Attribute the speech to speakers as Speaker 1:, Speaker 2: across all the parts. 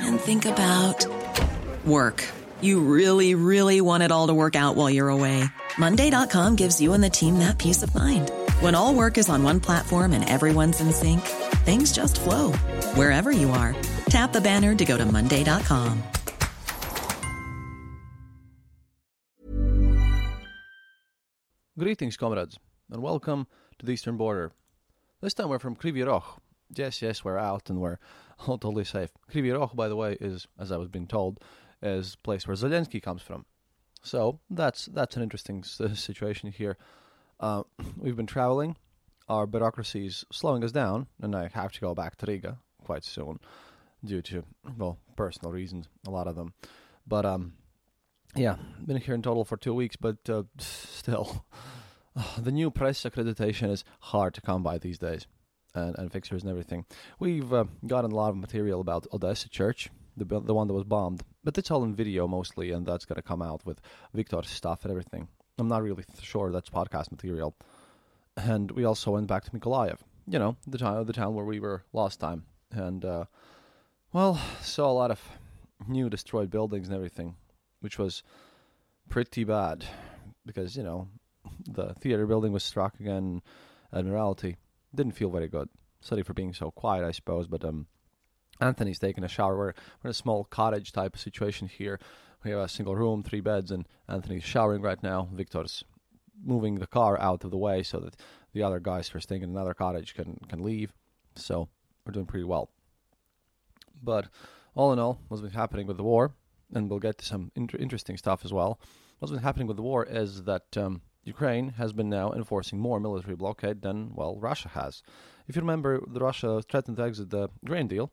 Speaker 1: and think about work. You really, really want it all to work out while you're away. Monday.com gives you and the team that peace of mind. When all work is on one platform and everyone's in sync, things just flow wherever you are. Tap the banner to go to Monday.com.
Speaker 2: Greetings, comrades, and welcome to the Eastern Border. This time we're from Kryvyi Rog. Yes, yes, we're out and we're all totally safe. Kryvyi Rog, by the way, is, as I was being told, is place where Zelensky comes from. So that's that's an interesting situation here. Uh, we've been traveling. Our bureaucracy is slowing us down, and I have to go back to Riga quite soon due to well personal reasons, a lot of them. But um, yeah, been here in total for two weeks, but uh, still, the new press accreditation is hard to come by these days, and, and fixtures and everything. We've uh, gotten a lot of material about Odessa Church, the the one that was bombed, but it's all in video mostly, and that's gonna come out with Victor's stuff and everything. I'm not really sure that's podcast material. And we also went back to Mykolaiv, you know, the town the town where we were last time, and uh, well, saw a lot of new destroyed buildings and everything, which was pretty bad because you know the theater building was struck again. Admiralty didn't feel very good. Sorry for being so quiet, I suppose, but um, Anthony's taking a shower. We're, we're in a small cottage type situation here. We have a single room, three beds, and Anthony's showering right now. Victor's moving the car out of the way so that the other guys who are staying in another cottage can can leave. So we're doing pretty well. But all in all, what's been happening with the war, and we'll get to some inter- interesting stuff as well. What's been happening with the war is that um, Ukraine has been now enforcing more military blockade than well Russia has. If you remember, Russia threatened to exit the grain deal,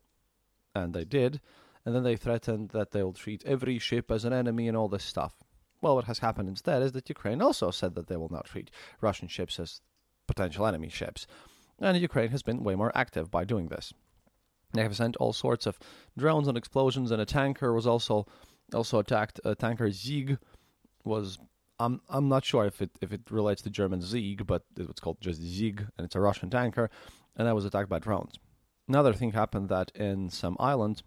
Speaker 2: and they did, and then they threatened that they will treat every ship as an enemy and all this stuff. Well, what has happened instead is that Ukraine also said that they will not treat Russian ships as potential enemy ships, and Ukraine has been way more active by doing this. They have sent all sorts of drones and explosions, and a tanker was also also attacked. A tanker Zieg was I'm I'm not sure if it if it relates to German Sieg, but it's called just Zieg, and it's a Russian tanker, and that was attacked by drones. Another thing happened that in some islands,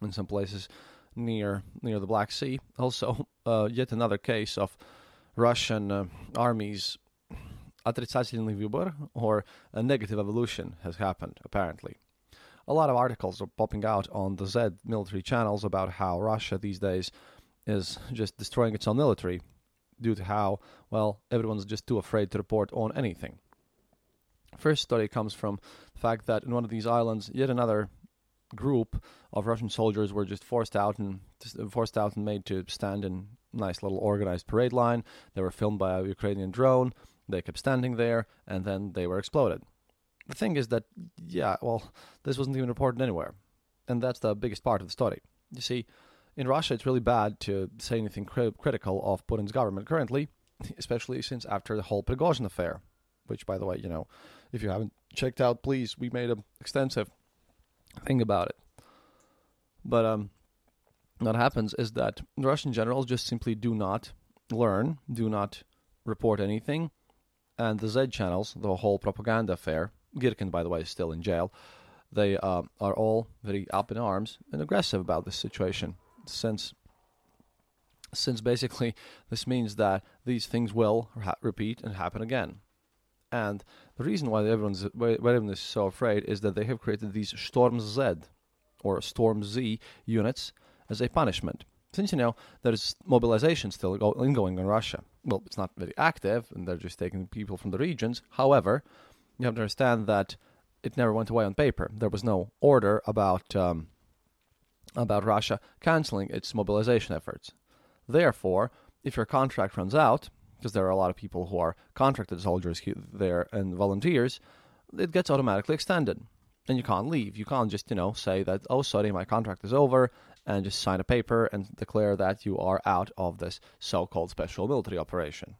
Speaker 2: in some places near near the Black Sea, also uh, yet another case of Russian uh, armies отрицательный выбор or a negative evolution has happened apparently. A lot of articles are popping out on the Z military channels about how Russia these days is just destroying its own military due to how, well, everyone's just too afraid to report on anything. First story comes from the fact that in one of these islands, yet another group of Russian soldiers were just forced out and uh, forced out and made to stand in nice little organized parade line. They were filmed by a Ukrainian drone. They kept standing there, and then they were exploded. The thing is that, yeah, well, this wasn't even reported anywhere, and that's the biggest part of the story. You see, in Russia, it's really bad to say anything cri- critical of Putin's government currently, especially since after the whole Prigozhin affair, which, by the way, you know, if you haven't checked out, please, we made an extensive thing about it. But um, what happens is that Russian generals just simply do not learn, do not report anything, and the Z channels, the whole propaganda affair, Girkin, by the way, is still in jail. They uh, are all very up in arms and aggressive about this situation, since since basically this means that these things will ha- repeat and happen again. And the reason why everyone's why everyone is so afraid is that they have created these Storm Z or Storm Z units as a punishment. since you know there's mobilization still go- ongoing in Russia. Well, it's not very active, and they're just taking people from the regions. However, you have to understand that it never went away on paper. There was no order about um, about Russia canceling its mobilization efforts. Therefore, if your contract runs out, because there are a lot of people who are contracted soldiers there and volunteers, it gets automatically extended. And you can't leave. You can't just, you know, say that, oh, sorry, my contract is over, and just sign a paper and declare that you are out of this so called special military operation.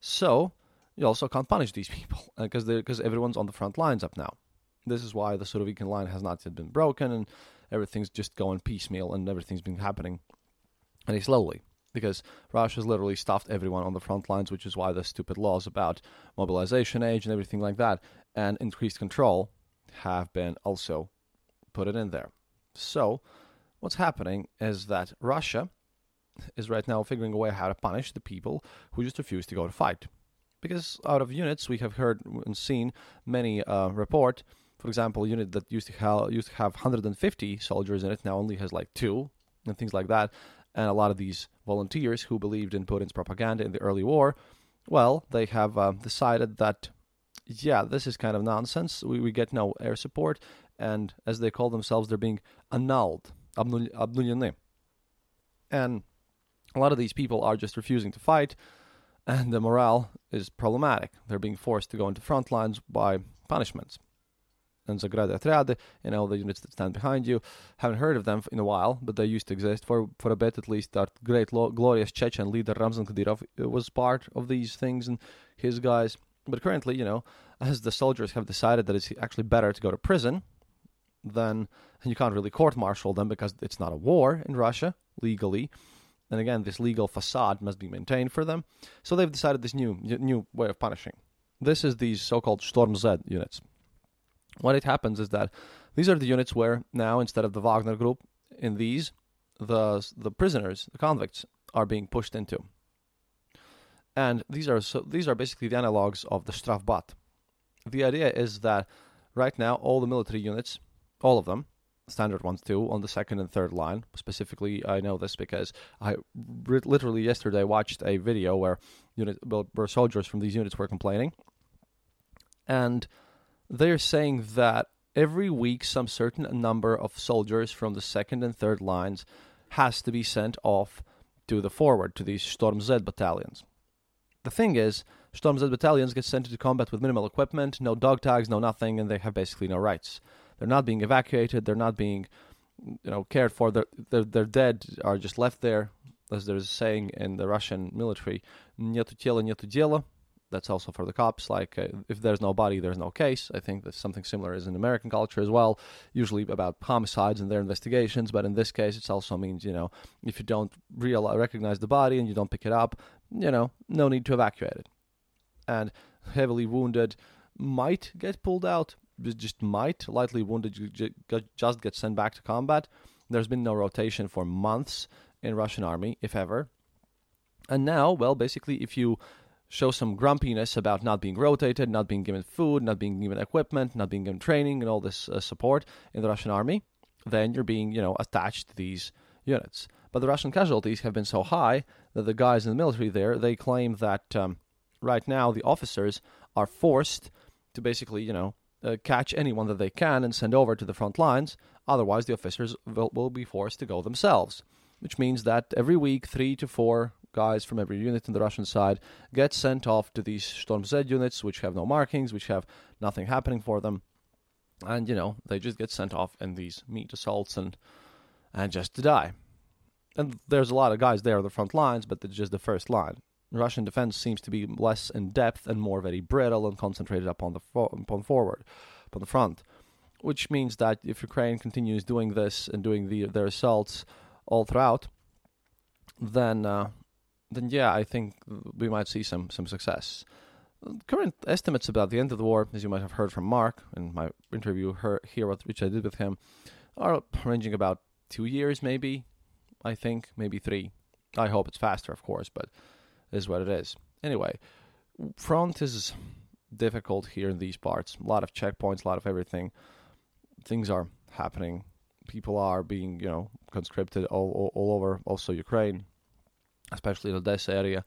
Speaker 2: So, you also can't punish these people because everyone's on the front lines up now. This is why the Surovikin line has not yet been broken and everything's just going piecemeal and everything's been happening very slowly because Russia's literally stuffed everyone on the front lines, which is why the stupid laws about mobilization age and everything like that and increased control have been also put it in there. So, what's happening is that Russia is right now figuring a way how to punish the people who just refuse to go to fight. Because out of units, we have heard and seen many uh, report, for example, a unit that used to, have, used to have 150 soldiers in it now only has like two, and things like that. And a lot of these volunteers who believed in Putin's propaganda in the early war, well, they have uh, decided that, yeah, this is kind of nonsense. We, we get no air support, and as they call themselves, they're being annulled, обнулены. And a lot of these people are just refusing to fight, and the morale is problematic. They're being forced to go into front lines by punishments. and zagradotryady, you know, the units that stand behind you. Haven't heard of them in a while, but they used to exist for for a bit at least. Our great, lo- glorious Chechen leader Ramzan Kadyrov uh, was part of these things and his guys. But currently, you know, as the soldiers have decided that it's actually better to go to prison then and you can't really court martial them because it's not a war in Russia legally. And again, this legal facade must be maintained for them. So they've decided this new new way of punishing. This is these so-called Storm Z units, what it happens is that these are the units where now instead of the Wagner group in these, the the prisoners, the convicts, are being pushed into. And these are so these are basically the analogs of the Strafbat. The idea is that right now all the military units, all of them, standard ones too on the second and third line. Specifically, I know this because I literally yesterday watched a video where unit where soldiers from these units were complaining, and they're saying that every week some certain number of soldiers from the second and third lines has to be sent off to the forward to these Storm Z battalions. The thing is, Storm Z battalions get sent into combat with minimal equipment, no dog tags, no nothing, and they have basically no rights. They're not being evacuated. They're not being, you know, cared for. They're they're, they're dead. Are just left there, as there's a saying in the Russian military, "Нету тела, нету дела." that's also for the cops. Like, uh, if there's no body, there's no case. I think that something similar is in American culture as well. Usually about homicides and their investigations, but in this case, it also means you know, if you don't realize, recognize the body and you don't pick it up, you know, no need to evacuate it. And heavily wounded might get pulled out, just might lightly wounded just get sent back to combat. There's been no rotation for months in Russian army, if ever. And now, well, basically, if you show some grumpiness about not being rotated, not being given food, not being given equipment, not being given training, and all this uh, support in the Russian army, then you're being, you know, attached to these units. But the Russian casualties have been so high that the guys in the military there they claim that um, right now the officers are forced to basically, you know, uh, catch anyone that they can and send over to the front lines. Otherwise, the officers will, will be forced to go themselves, which means that every week, three to four guys from every unit on the Russian side get sent off to these Storm Z units, which have no markings, which have nothing happening for them. And, you know, they just get sent off in these meat assaults and, and just to die. And there's a lot of guys there on the front lines, but it's just the first line. Russian defense seems to be less in depth and more very brittle and concentrated upon the fo- upon forward, upon the front, which means that if Ukraine continues doing this and doing the, their assaults all throughout, then uh, then yeah, I think we might see some some success. Current estimates about the end of the war, as you might have heard from Mark in my interview her, here, which I did with him, are ranging about two years, maybe. I think maybe three. I hope it's faster, of course, but is what it is. Anyway, front is difficult here in these parts. A lot of checkpoints, a lot of everything. Things are happening people are being you know conscripted all all, all over, also Ukraine, especially in the Odessa area,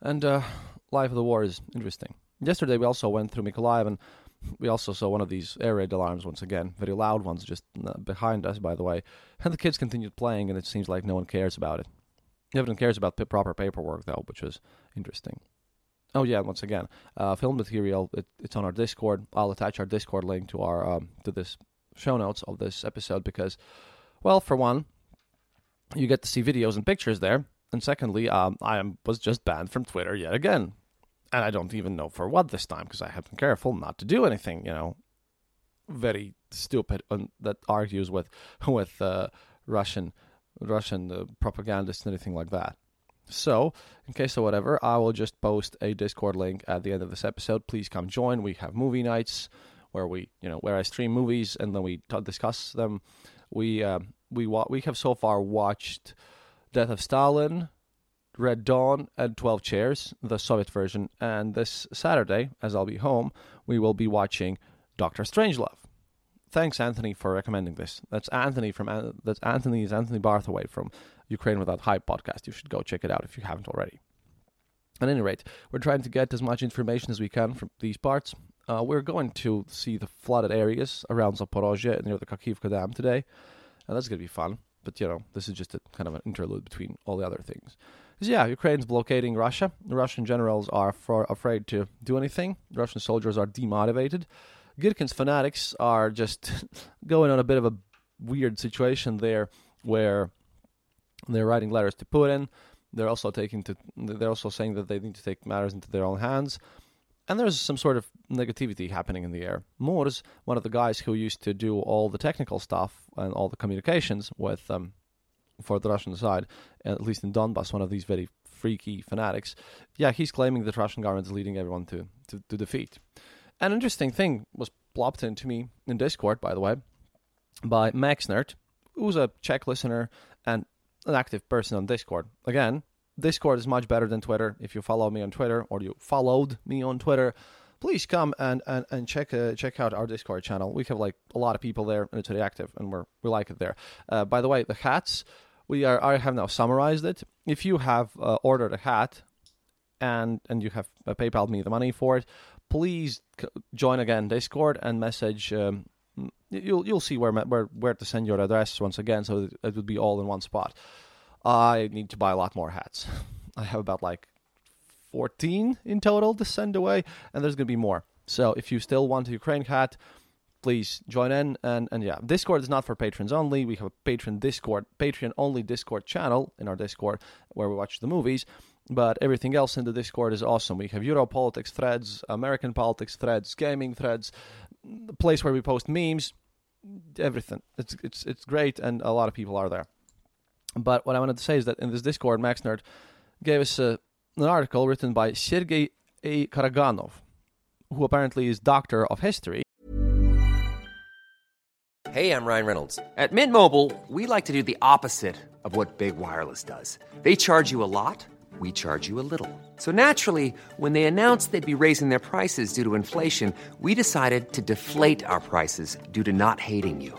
Speaker 2: and uh, life of the war is interesting. Yesterday we also went through Mykolaiv and we also saw one of these air raid alarms once again, very loud ones just uh, behind us, by the way. And the kids continued playing, and it seems like no one cares about it. Everyone cares about proper paperwork, though, which was interesting. Oh yeah, once again, uh, film material. It, it's on our Discord. I'll attach our Discord link to our um, to this show notes of this episode because, well, for one, you get to see videos and pictures there, and secondly, um, I was just banned from Twitter yet again and I don't even know for what this time because I have been careful not to do anything, you know, very stupid that argues with with uh, Russian Russian uh, propagandists and anything like that. So, in case of whatever, I will just post a Discord link at the end of this episode. Please come join. We have movie nights where we, you know, where I stream movies and then we t- discuss them. We uh, we wa- we have so far watched Death of Stalin, Red Dawn, and 12 Chairs, the Soviet version. And this Saturday, as I'll be home, we will be watching Doctor Strangelove. Thanks, Anthony, for recommending this. That's Anthony from that's Anthony is Anthony Barthaway from Ukraine Without Hype podcast. You should go check it out if you haven't already. At any rate, we're trying to get as much information as we can from these parts. Uh, we're going to see the flooded areas around Zaporozhye and near the Kakhovka Dam today, and that's going to be fun. But you know, this is just a kind of an interlude between all the other things. Because yeah, Ukraine's blockading Russia. The Russian generals are for, afraid to do anything. Russian soldiers are demotivated. Girkin's fanatics are just going on a bit of a weird situation there, where they're writing letters to Putin. They're also taking to. They're also saying that they need to take matters into their own hands. And there's some sort of negativity happening in the air. Murz, one of the guys who used to do all the technical stuff and all the communications with um, for the Russian side, at least in Donbass, one of these very freaky fanatics. Yeah, he's claiming that Russian government is leading everyone to, to, to defeat. An interesting thing was plopped into me in Discord, by the way, by Maxnert, who's a Czech listener and an active person on Discord. Again, Discord is much better than Twitter. If you follow me on Twitter or you followed me on Twitter, please come and and, and check uh, check out our Discord channel. We have like a lot of people there, and it's very active, and we're we like it there. Uh, by the way, the hats we are I have now summarized it. If you have uh, ordered a hat and and you have uh, PayPal me the money for it, please c- join again Discord and message. Um, you'll you'll see where where where to send your address once again, so it would be all in one spot. I need to buy a lot more hats. I have about like 14 in total to send away, and there's going to be more. So if you still want a Ukraine hat, please join in. And, and yeah, Discord is not for patrons only. We have a patron Discord, Patreon only Discord channel in our Discord where we watch the movies. But everything else in the Discord is awesome. We have Euro politics threads, American politics threads, gaming threads, the place where we post memes, everything. It's it's it's great, and a lot of people are there. But what I wanted to say is that in this Discord, Max Nerd gave us a, an article written by Sergei A. Karaganov, who apparently is doctor of history.
Speaker 3: Hey, I'm Ryan Reynolds. At Mint Mobile, we like to do the opposite of what Big Wireless does. They charge you a lot, we charge you a little. So naturally, when they announced they'd be raising their prices due to inflation, we decided to deflate our prices due to not hating you.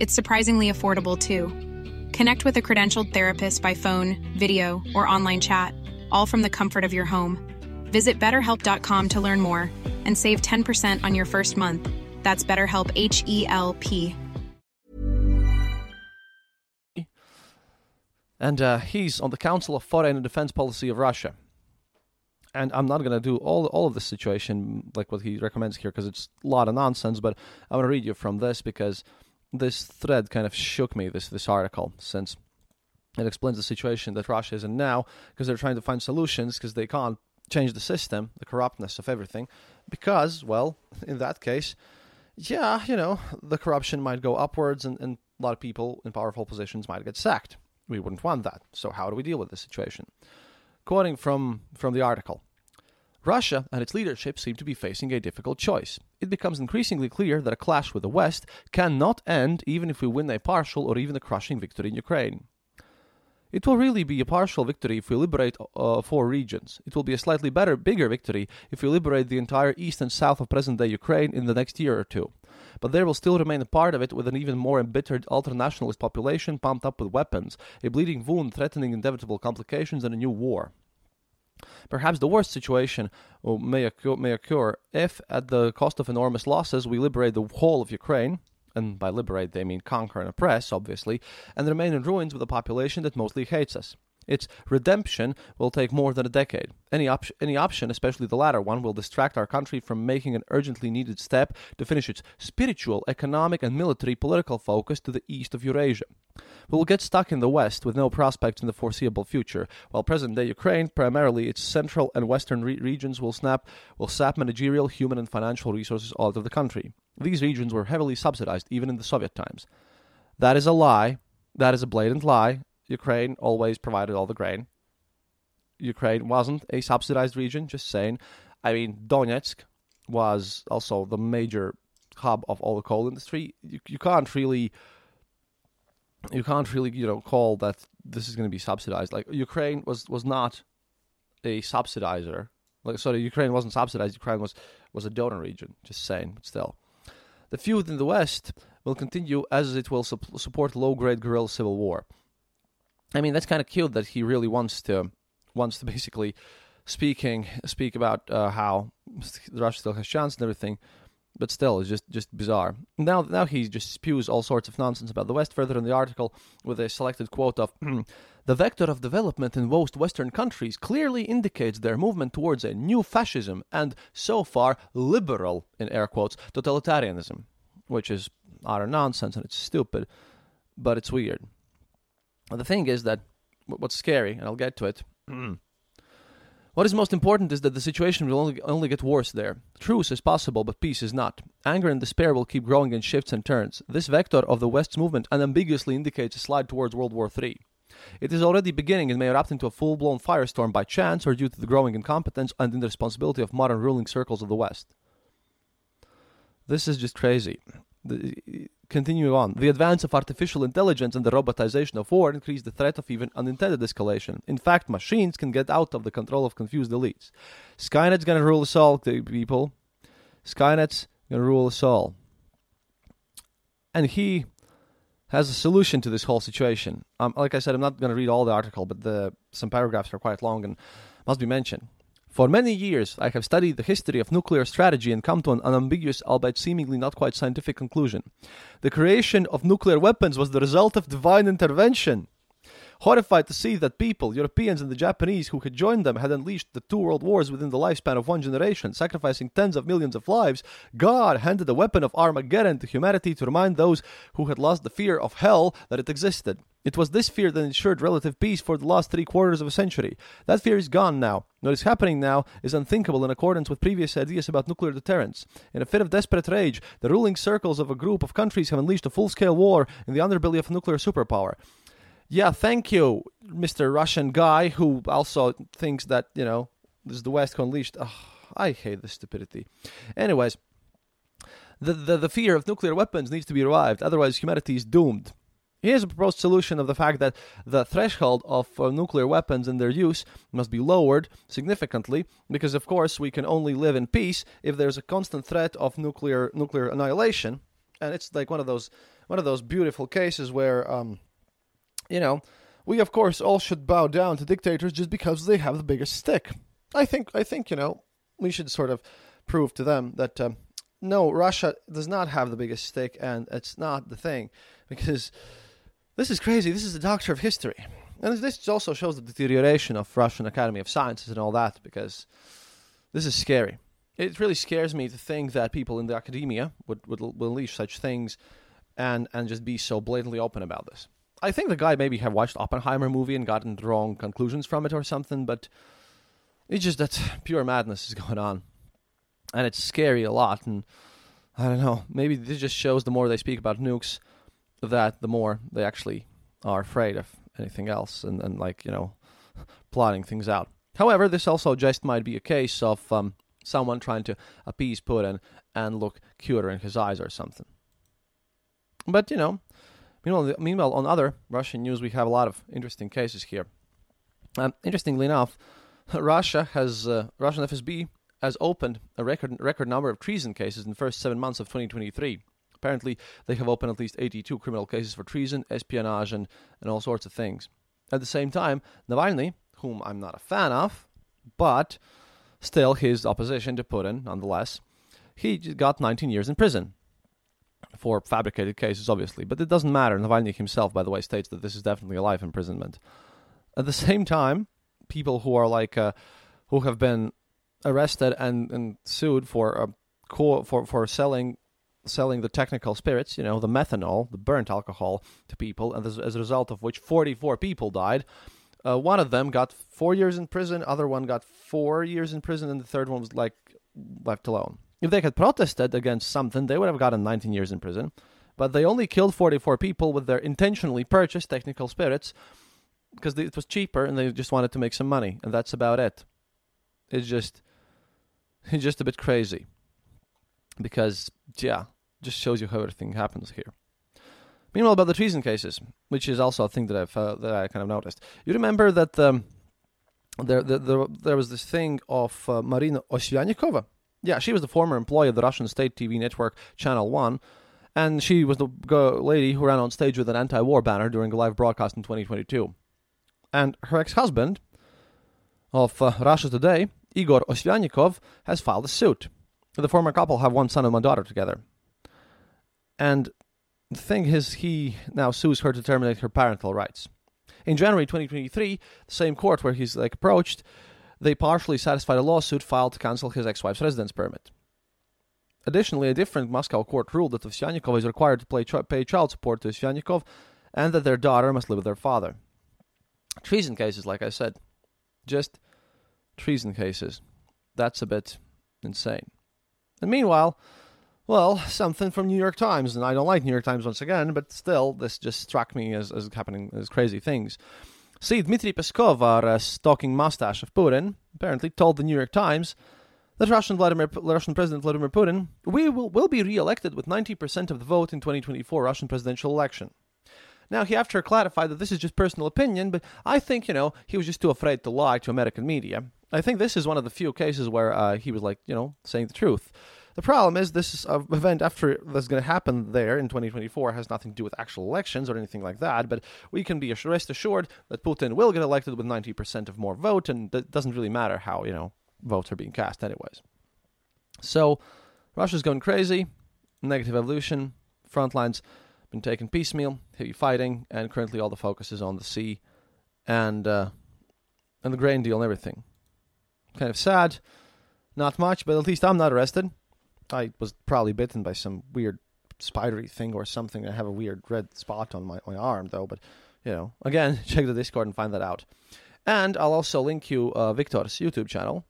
Speaker 4: It's surprisingly affordable too. Connect with a credentialed therapist by phone, video, or online chat, all from the comfort of your home. Visit betterhelp.com to learn more and save 10% on your first month. That's BetterHelp H E L P.
Speaker 2: and uh, he's on the Council of Foreign and Defense Policy of Russia. And I'm not going to do all all of this situation like what he recommends here because it's a lot of nonsense. But I want to read you from this because this thread kind of shook me. This this article since it explains the situation that Russia is in now because they're trying to find solutions because they can't change the system, the corruptness of everything. Because well, in that case, yeah, you know, the corruption might go upwards and, and a lot of people in powerful positions might get sacked. We wouldn't want that. So how do we deal with this situation? Quoting from, from the article. Russia and its leadership seem to be facing a difficult choice. It becomes increasingly clear that a clash with the West cannot end even if we win a partial or even a crushing victory in Ukraine. It will really be a partial victory if we liberate uh, four regions. It will be a slightly better, bigger victory if we liberate the entire east and south of present day Ukraine in the next year or two. But there will still remain a part of it with an even more embittered ultra nationalist population pumped up with weapons, a bleeding wound threatening inevitable complications, and a new war. Perhaps the worst situation may occur, may occur if, at the cost of enormous losses, we liberate the whole of Ukraine and by liberate they mean conquer and oppress, obviously, and remain in ruins with a population that mostly hates us. Its redemption will take more than a decade. Any, op- any option, especially the latter one, will distract our country from making an urgently needed step to finish its spiritual, economic, and military political focus to the east of Eurasia. We will get stuck in the West with no prospects in the foreseeable future, while present day Ukraine, primarily its central and western re- regions, will, snap, will sap managerial, human, and financial resources out of the country. These regions were heavily subsidized even in the Soviet times. That is a lie. That is a blatant lie. Ukraine always provided all the grain. Ukraine wasn't a subsidized region, just saying. I mean, Donetsk was also the major hub of all the coal industry. You, you can't really you can't really you know call that this is going to be subsidized. Like Ukraine was was not a subsidizer. Like sorry, Ukraine wasn't subsidized. Ukraine was was a donor region. Just saying, but still. The feud in the West will continue as it will su- support low-grade guerrilla civil war. I mean, that's kind of cute that he really wants to wants to basically speaking speak about uh, how Russia still has chance and everything, but still, it's just just bizarre. Now now he just spews all sorts of nonsense about the West. Further in the article, with a selected quote of. The vector of development in most Western countries clearly indicates their movement towards a new fascism and, so far, liberal, in air quotes, totalitarianism, which is utter nonsense and it's stupid, but it's weird. The thing is that what's scary, and I'll get to it. What is most important is that the situation will only, only get worse there. Truce is possible, but peace is not. Anger and despair will keep growing in shifts and turns. This vector of the West's movement unambiguously indicates a slide towards World War III. It is already beginning and may erupt into a full blown firestorm by chance or due to the growing incompetence and irresponsibility of modern ruling circles of the West. This is just crazy. The, continuing on, the advance of artificial intelligence and the robotization of war increase the threat of even unintended escalation. In fact, machines can get out of the control of confused elites. Skynet's gonna rule us all, people. Skynet's gonna rule us all. And he has a solution to this whole situation. Um, like I said, I'm not going to read all the article, but the some paragraphs are quite long and must be mentioned. For many years, I have studied the history of nuclear strategy and come to an unambiguous, albeit seemingly not quite scientific conclusion. The creation of nuclear weapons was the result of divine intervention. Horrified to see that people, Europeans and the Japanese who had joined them, had unleashed the two world wars within the lifespan of one generation, sacrificing tens of millions of lives, God handed the weapon of Armageddon to humanity to remind those who had lost the fear of hell that it existed. It was this fear that ensured relative peace for the last three quarters of a century. That fear is gone now. What is happening now is unthinkable in accordance with previous ideas about nuclear deterrence. In a fit of desperate rage, the ruling circles of a group of countries have unleashed a full scale war in the underbelly of a nuclear superpower. Yeah, thank you, Mr. Russian guy who also thinks that, you know, this is the West unleashed. I hate this stupidity. Anyways, the, the, the fear of nuclear weapons needs to be revived, otherwise, humanity is doomed. Here's a proposed solution of the fact that the threshold of uh, nuclear weapons and their use must be lowered significantly, because of course we can only live in peace if there's a constant threat of nuclear nuclear annihilation, and it's like one of those one of those beautiful cases where, um, you know, we of course all should bow down to dictators just because they have the biggest stick. I think I think you know we should sort of prove to them that. Um, no, Russia does not have the biggest stick, and it's not the thing because this is crazy. This is the doctor of history. And this also shows the deterioration of Russian Academy of Sciences and all that because this is scary. It really scares me to think that people in the academia would, would, would unleash such things and, and just be so blatantly open about this. I think the guy maybe have watched Oppenheimer movie and gotten the wrong conclusions from it or something, but it's just that pure madness is going on. And it's scary a lot. And I don't know, maybe this just shows the more they speak about nukes, that the more they actually are afraid of anything else and, and like, you know, plotting things out. However, this also just might be a case of um, someone trying to appease Putin and look cuter in his eyes or something. But, you know, meanwhile, meanwhile on other Russian news, we have a lot of interesting cases here. Um, interestingly enough, Russia has uh, Russian FSB has opened a record record number of treason cases in the first seven months of 2023. Apparently, they have opened at least 82 criminal cases for treason, espionage, and, and all sorts of things. At the same time, Navalny, whom I'm not a fan of, but still his opposition to Putin, nonetheless, he got 19 years in prison for fabricated cases, obviously. But it doesn't matter. Navalny himself, by the way, states that this is definitely a life imprisonment. At the same time, people who are like uh, who have been arrested and, and sued for uh, co- for for selling selling the technical spirits, you know, the methanol, the burnt alcohol to people, and as, a result of which 44 people died. Uh, one of them got four years in prison, other one got four years in prison, and the third one was like left alone. If they had protested against something, they would have gotten 19 years in prison. But they only killed 44 people with their intentionally purchased technical spirits because it was cheaper and they just wanted to make some money, and that's about it. It's just, it's just a bit crazy because yeah, just shows you how everything happens here. Meanwhile, about the treason cases, which is also a thing that I've uh, that I kind of noticed. You remember that um, there, there, there there was this thing of uh, Marina Ovsyannikova. Yeah, she was the former employee of the Russian state TV network Channel One, and she was the lady who ran on stage with an anti-war banner during a live broadcast in 2022. And her ex-husband of uh, Russia Today, Igor Ovsyannikov, has filed a suit. The former couple have one son and one daughter together. And the thing is, he now sues her to terminate her parental rights. In January 2023, the same court where he's like approached, they partially satisfied a lawsuit filed to cancel his ex-wife's residence permit. Additionally, a different Moscow court ruled that Ovsyannikov is required to pay child support to Ovsyannikov and that their daughter must live with their father. Treason cases, like I said, just treason cases. That's a bit insane. And meanwhile, well, something from New York Times, and I don't like New York Times once again, but still, this just struck me as, as happening as crazy things. See, Dmitry Peskov, our uh, stalking mustache of Putin, apparently told the New York Times that Russian Vladimir, Russian President Vladimir Putin we will, will be re-elected with 90% of the vote in 2024 Russian presidential election. Now, he after clarified that this is just personal opinion, but I think, you know, he was just too afraid to lie to American media. I think this is one of the few cases where uh, he was like, you know, saying the truth. The problem is this event after that's going to happen there in 2024 has nothing to do with actual elections or anything like that. But we can be rest assured that Putin will get elected with 90% of more vote, and it doesn't really matter how you know votes are being cast, anyways. So Russia's going crazy, negative evolution, front lines been taken piecemeal, heavy fighting, and currently all the focus is on the sea and uh, and the grain deal and everything. Kind of sad, not much, but at least I'm not arrested. I was probably bitten by some weird spidery thing or something. I have a weird red spot on my, my arm, though. But, you know, again, check the Discord and find that out. And I'll also link you uh, Victor's YouTube channel.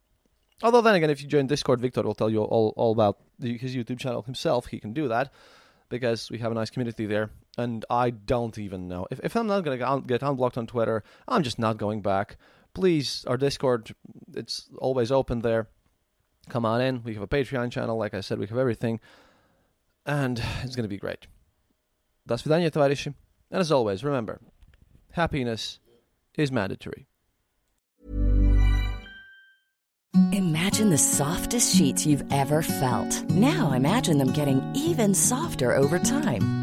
Speaker 2: Although, then again, if you join Discord, Victor will tell you all, all about the, his YouTube channel himself. He can do that because we have a nice community there. And I don't even know. If, if I'm not going to get unblocked on Twitter, I'm just not going back. Please, our Discord, it's always open there come on in. We have a Patreon channel. Like I said, we have everything. And it's going to be great. До свидания, товарищи. And as always, remember, happiness is mandatory.
Speaker 5: Imagine the softest sheets you've ever felt. Now imagine them getting even softer over time.